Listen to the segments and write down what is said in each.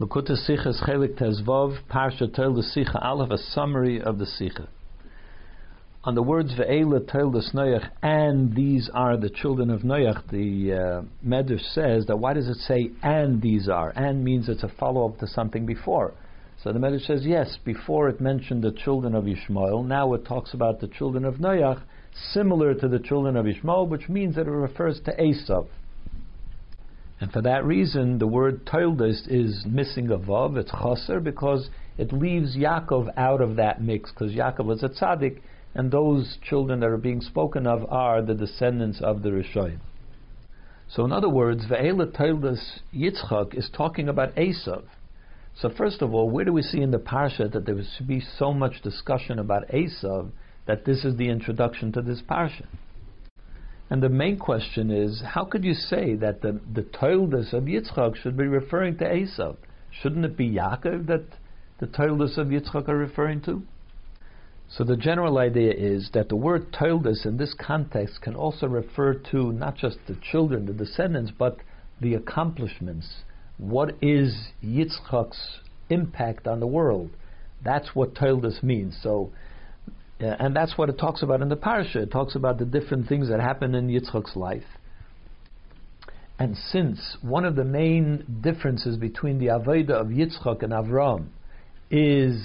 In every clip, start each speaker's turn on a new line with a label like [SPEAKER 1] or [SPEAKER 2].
[SPEAKER 1] Likutei Sichos Chelek Tezvav, Parsha Toildes Sicha Aleph, a summary of the Sicha. On the words Ve'ela Toildes Noach, and these are the children of Noach, the uh, Medrash says that why does it say and these are? And means it's a follow up to something before. So the Medrash says yes, before it mentioned the children of Ishmael, now it talks about the children of Noach, similar to the children of Ishmael, which means that it refers to Esav. And for that reason, the word Toildes is missing a vav, it's chaser, because it leaves Yaakov out of that mix, because Yaakov was a tzaddik, and those children that are being spoken of are the descendants of the Rishoyim. So in other words, Ve'ela Toildes Yitzchak is talking about Esav. So first of all, where do we see in the parsha that there should be so much discussion about Esav that this is the introduction to this parsha? And the main question is, how could you say that the, the Toildas of Yitzchak should be referring to Esav? Shouldn't it be Yaakov that the Toildas of Yitzchak are referring to? So the general idea is that the word Toildas in this context can also refer to not just the children, the descendants, but the accomplishments. What is Yitzchak's impact on the world? That's what Toildas means. So yeah, and that's what it talks about in the parasha. It talks about the different things that happen in Yitzchak's life. And since one of the main differences between the avodah of Yitzchak and Avram is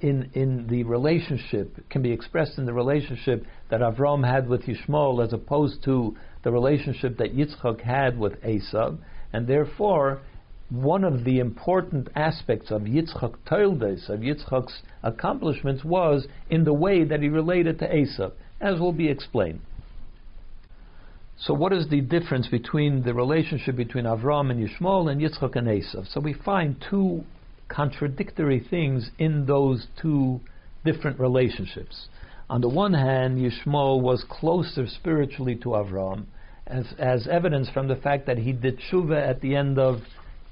[SPEAKER 1] in in the relationship can be expressed in the relationship that Avram had with Yishmael as opposed to the relationship that Yitzchak had with Esav, and therefore one of the important aspects of Yitzchak Toildes, of Yitzchak's accomplishments, was in the way that he related to Esav, as will be explained. So, what is the difference between the relationship between Avram and Yishmael and Yitzchak and Esav? So, we find two contradictory things in those two different relationships. On the one hand, Yishmael was closer spiritually to Avram, as, as evidence from the fact that he did tshuva at the end of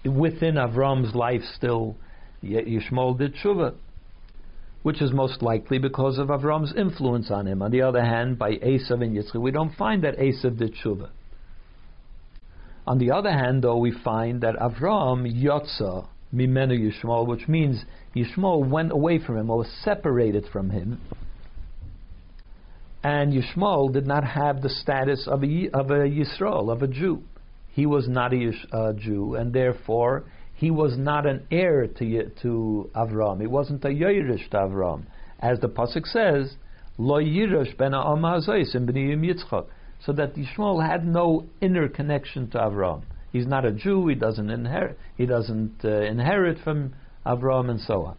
[SPEAKER 1] within Avram's life still, Yishmael did tshuva, which is most likely because of Avram's influence on him. On the other hand, by Esav and Yitzchak, we don't find that Esav did tshuva. On the other hand, though, we find that Avram yotza mimenu Yishmael, which means Yishmael went away from him or was separated from him. And Yishmael did not have the status of a, of a Yisrael, of a Jew he was not a uh, Jew, and therefore he was not an heir to to Avram. He wasn't a Yerush to Avram, as the pasuk says, Lo Yirush ben Yitzchak. So that Yishmael had no inner connection to Avram. He's not a Jew. He doesn't inherit. He doesn't uh, inherit from Avram, and so on.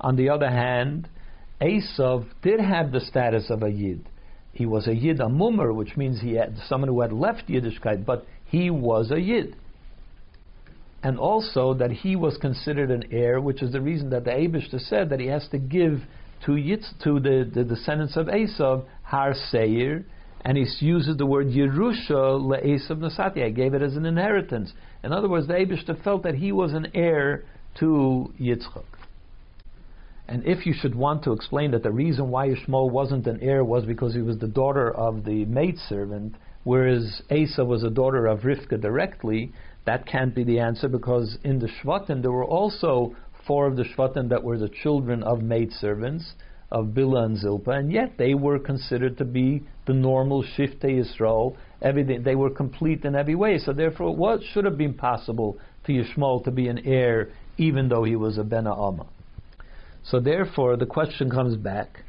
[SPEAKER 1] On the other hand, Esav did have the status of a Yid. He was a Yid, a Mumar, which means he had someone who had left Yiddishkeit, but he was a Yid. And also that he was considered an heir, which is the reason that the Abishta said that he has to give to Yitz, to the, the descendants of Esav, Har Seir, and he uses the word Yerusha le'esav nasati. I gave it as an inheritance. In other words, the Abishta felt that he was an heir to Yitzchak. And if you should want to explain that the reason why Yishmael wasn't an heir was because he was the daughter of the maidservant, whereas Esav was a daughter of Rivka directly, that can't be the answer because in the Shvatim there were also four of the Shvatim that were the children of maidservants, of Bila and Zilpa, and yet they were considered to be the normal Shiftei Yisrael. Everything they were complete in every way. So therefore, what should have been possible to Yishmael to be an heir, even though he was a Ben Amma? So therefore, the question comes back: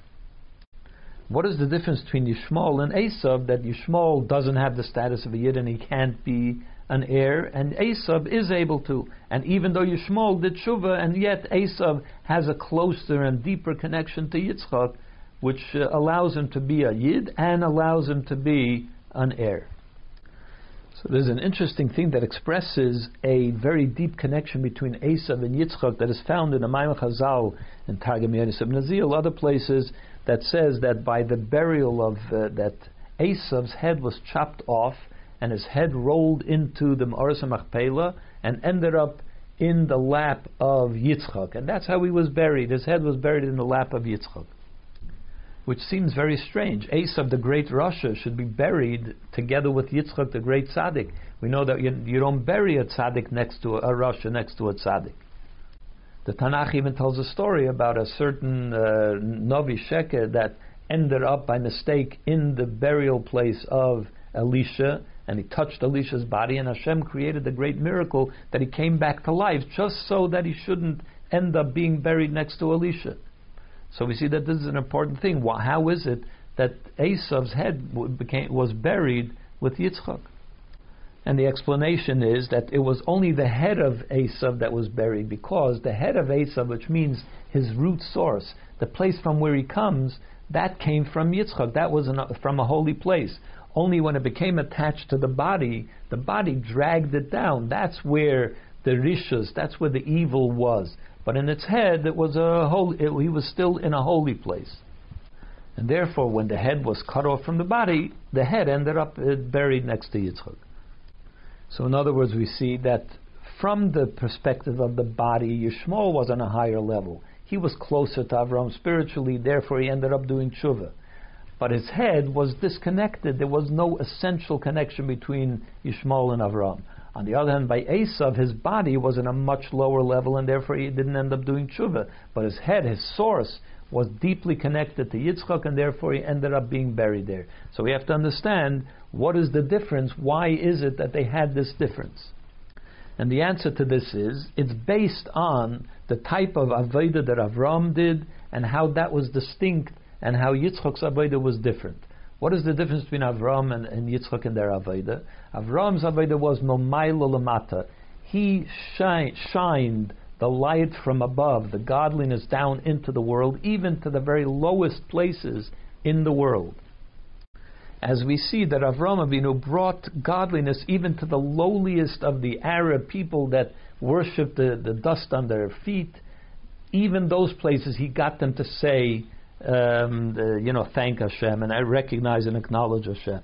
[SPEAKER 1] what is the difference between Yishmael and Esav that Yishmael doesn't have the status of a Yid and he can't be an heir, and Esav is able to. And even though Yishmael did tshuva, and yet Esav has a closer and deeper connection to Yitzchak, which uh, allows him to be a Yid and allows him to be an heir. So there's an interesting thing that expresses a very deep connection between Esav and Yitzchak that is found in the Maamarei Chazal and Targum Yonis ibn other places that says that by the burial of uh, that Esav's head was chopped off and his head rolled into the Ma'aras Machpelah and ended up in the lap of Yitzchak, and that's how he was buried. His head was buried in the lap of Yitzchak, which seems very strange. Esav, the great Rasha, should be buried together with Yitzchak, the great tzaddik. We know that you, you don't bury a tzaddik next to a, a Rasha next to a tzaddik. The Tanakh even tells a story about a certain uh, Novi that ended up by mistake in the burial place of Elisha, and he touched Elisha's body, and Hashem created the great miracle that he came back to life, just so that he shouldn't end up being buried next to Elisha. So we see that this is an important thing. How is it that Esav's head became, was buried with Yitzchak? And the explanation is that it was only the head of Esav that was buried because the head of Esav, which means his root source, the place from where he comes, that came from Yitzchak. That was an, from a holy place. Only when it became attached to the body, the body dragged it down. That's where the rishus, that's where the evil was. But in its head, it was a holy, it, he was still in a holy place. And therefore, when the head was cut off from the body, the head ended up uh, buried next to Yitzchak. So, in other words, we see that from the perspective of the body, Yishmael was on a higher level. He was closer to Avram spiritually, therefore, he ended up doing tshuva. But his head was disconnected. There was no essential connection between Yishmael and Avram. On the other hand, by Esav, his body was in a much lower level, and therefore he didn't end up doing tshuva. But his head, his source, was deeply connected to Yitzchak, and therefore he ended up being buried there. So we have to understand what is the difference. Why is it that they had this difference? And the answer to this is it's based on the type of avodah that Avram did and how that was distinct and how Yitzchak's avodah was different. What is the difference between Avram and, and Yitzchak and their avodah? Avram's avodah was momaylo lamata. He shine, shined the light from above, the godliness down into the world, even to the very lowest places in the world. As we see that Avram Avinu brought godliness even to the lowliest of the Arab people that worshipped the, the dust on their feet, even those places he got them to say, um, the, you know, thank Hashem, and I recognize and acknowledge Hashem.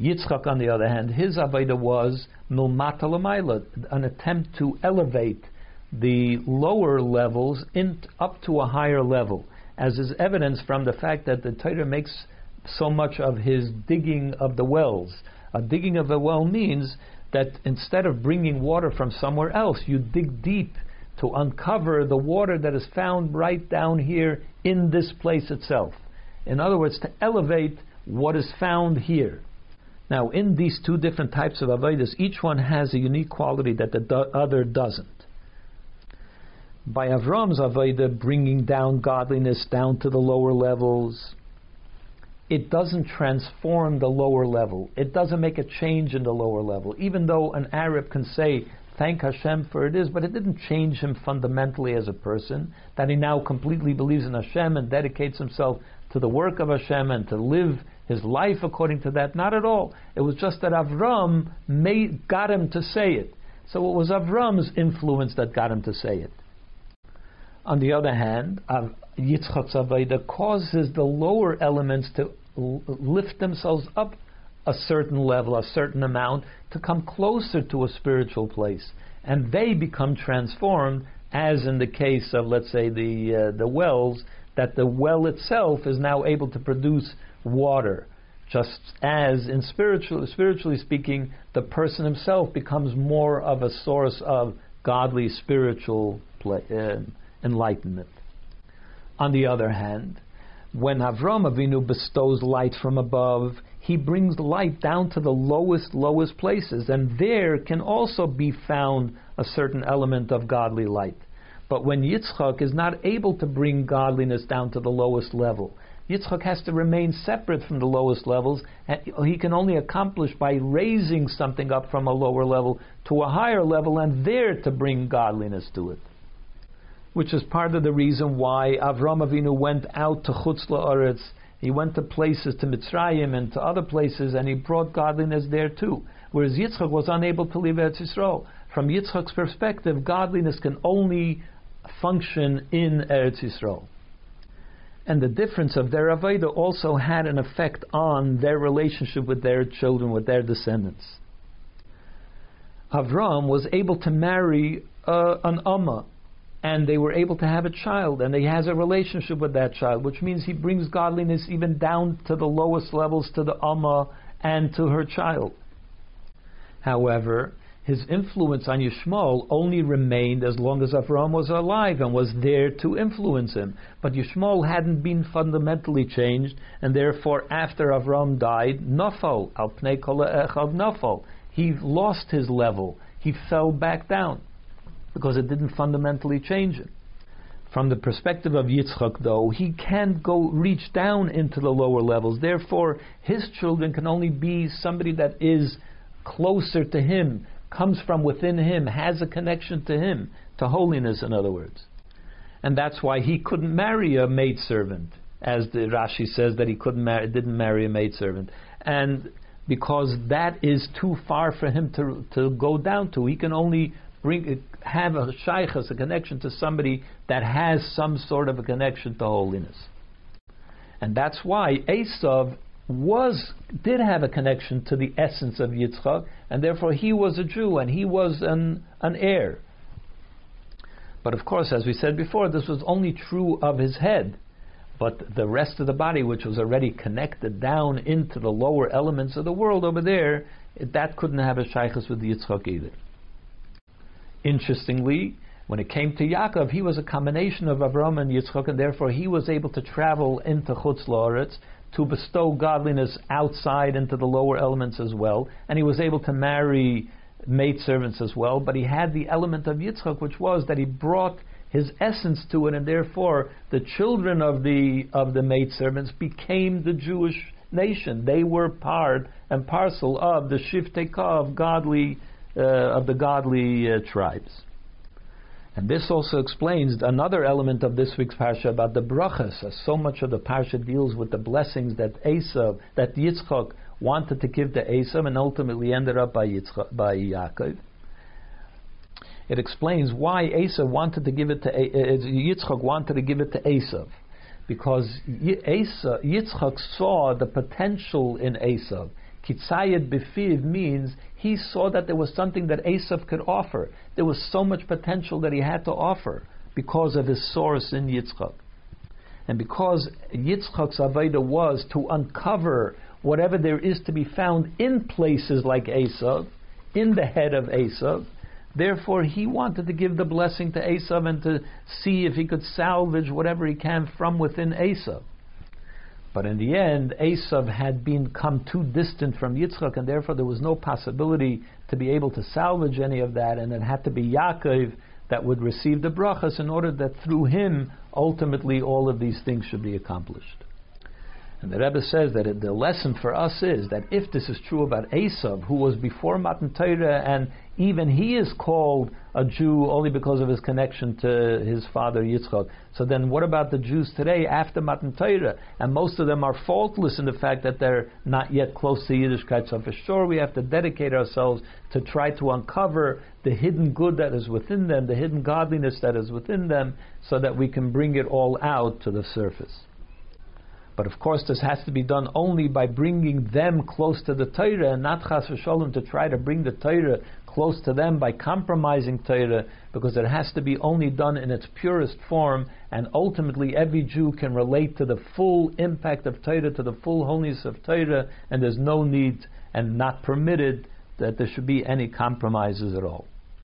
[SPEAKER 1] Yitzchak, on the other hand, his avodah was milmata an attempt to elevate the lower levels in, up to a higher level, as is evidenced from the fact that the Torah makes so much of his digging of the wells. A digging of a well means that instead of bringing water from somewhere else, you dig deep to uncover the water that is found right down here in this place itself. In other words, to elevate what is found here. Now, in these two different types of avodas, each one has a unique quality that the do- other doesn't. By Avram's avodah, bringing down godliness down to the lower levels, it doesn't transform the lower level. It doesn't make a change in the lower level. Even though an Arab can say, thank Hashem for it is, but it didn't change him fundamentally as a person, that he now completely believes in Hashem and dedicates himself to the work of Hashem and to live his life according to that. Not at all. It was just that Avram made, got him to say it. So it was Avram's influence that got him to say it. On the other hand, Yitzchak's avodah causes the lower elements to lift themselves up a certain level, a certain amount, to come closer to a spiritual place. And they become transformed, as in the case of, let's say, the, uh, the wells, that the well itself is now able to produce water. Just as in spiritual, spiritually speaking, the person himself becomes more of a source of godly spiritual play, uh, enlightenment. On the other hand, when Avram Avinu bestows light from above, he brings light down to the lowest, lowest places, and there can also be found a certain element of godly light. But when Yitzchak is not able to bring godliness down to the lowest level, Yitzchak has to remain separate from the lowest levels, and he can only accomplish by raising something up from a lower level to a higher level, and there to bring godliness to it. Which is part of the reason why Avram Avinu went out to Chutz La'aretz he went to places, to Mitzrayim and to other places, and he brought godliness there too. Whereas Yitzchak was unable to leave Eretz Yisrael. From Yitzchak's perspective, godliness can only function in Eretz Yisrael. And the difference of their Avodah also had an effect on their relationship with their children, with their descendants. Avram was able to marry uh, an Ummah, and they were able to have a child, and he has a relationship with that child, which means he brings godliness even down to the lowest levels, to the Amma and to her child. However, his influence on Yishmael only remained as long as Avram was alive and was there to influence him. But Yishmael hadn't been fundamentally changed, and therefore, after Avram died, Nafal, al pnei kol Nafal, he lost his level. He fell back down because it didn't fundamentally change it. From the perspective of Yitzchak, though, he can't go reach down into the lower levels. Therefore, his children can only be somebody that is closer to him, comes from within him, has a connection to him, to holiness, in other words. And that's why he couldn't marry a maidservant, as the Rashi says that he couldn't marry, didn't marry a maidservant. And because that is too far for him to, to go down to. He can only bring have a shaykhas, a connection to somebody that has some sort of a connection to holiness. And that's why Esav was did have a connection to the essence of Yitzchak, and therefore he was a Jew and he was an, an heir. But of course, as we said before, this was only true of his head. But the rest of the body, which was already connected down into the lower elements of the world over there, that couldn't have a shaykhs with Yitzchak either. Interestingly, when it came to Yaakov, he was a combination of Avram and Yitzchak, and therefore he was able to travel into Chutz La'aretz to bestow godliness outside into the lower elements as well, and he was able to marry maidservants as well, but he had the element of Yitzchak, which was that he brought his essence to it, and therefore the children of the of the maidservants became the Jewish nation. They were part and parcel of the Shiftei of godly of the godly uh, tribes. And this also explains another element of this week's parsha about the brachas. As so much of the parsha deals with the blessings that Esav, that Yitzchak wanted to give to Esav, and ultimately ended up by Yitzchak, by Yaakov. It explains why Esav wanted to give it to uh, Yitzchak wanted to give it to Esav, because Esav, Yitzchak saw the potential in Esav. Kitzayed befiv means he saw that there was something that Esav could offer. There was so much potential that he had to offer because of his source in Yitzchak. And because Yitzchak's avodah was to uncover whatever there is to be found in places like Esav, in the head of Esav, therefore he wanted to give the blessing to Esav and to see if he could salvage whatever he can from within Esav. But in the end, Esav had been come too distant from Yitzchak, and therefore there was no possibility to be able to salvage any of that, and it had to be Yaakov that would receive the brachas in order that through him, ultimately, all of these things should be accomplished. And the Rebbe says that the lesson for us is that if this is true about Esav, who was before Matan Torah, and even he is called a Jew only because of his connection to his father Yitzchak, so then what about the Jews today after Matan Torah? And most of them are faultless in the fact that they're not yet close to Yiddishkeit. So for sure we have to dedicate ourselves to try to uncover the hidden good that is within them, the hidden godliness that is within them, so that we can bring it all out to the surface. But of course, this has to be done only by bringing them close to the Torah, and not chas v'sholem to try to bring the Torah close to them by compromising Torah, because it has to be only done in its purest form, and ultimately every Jew can relate to the full impact of Torah, to the full holiness of Torah, and there's no need and not permitted that there should be any compromises at all.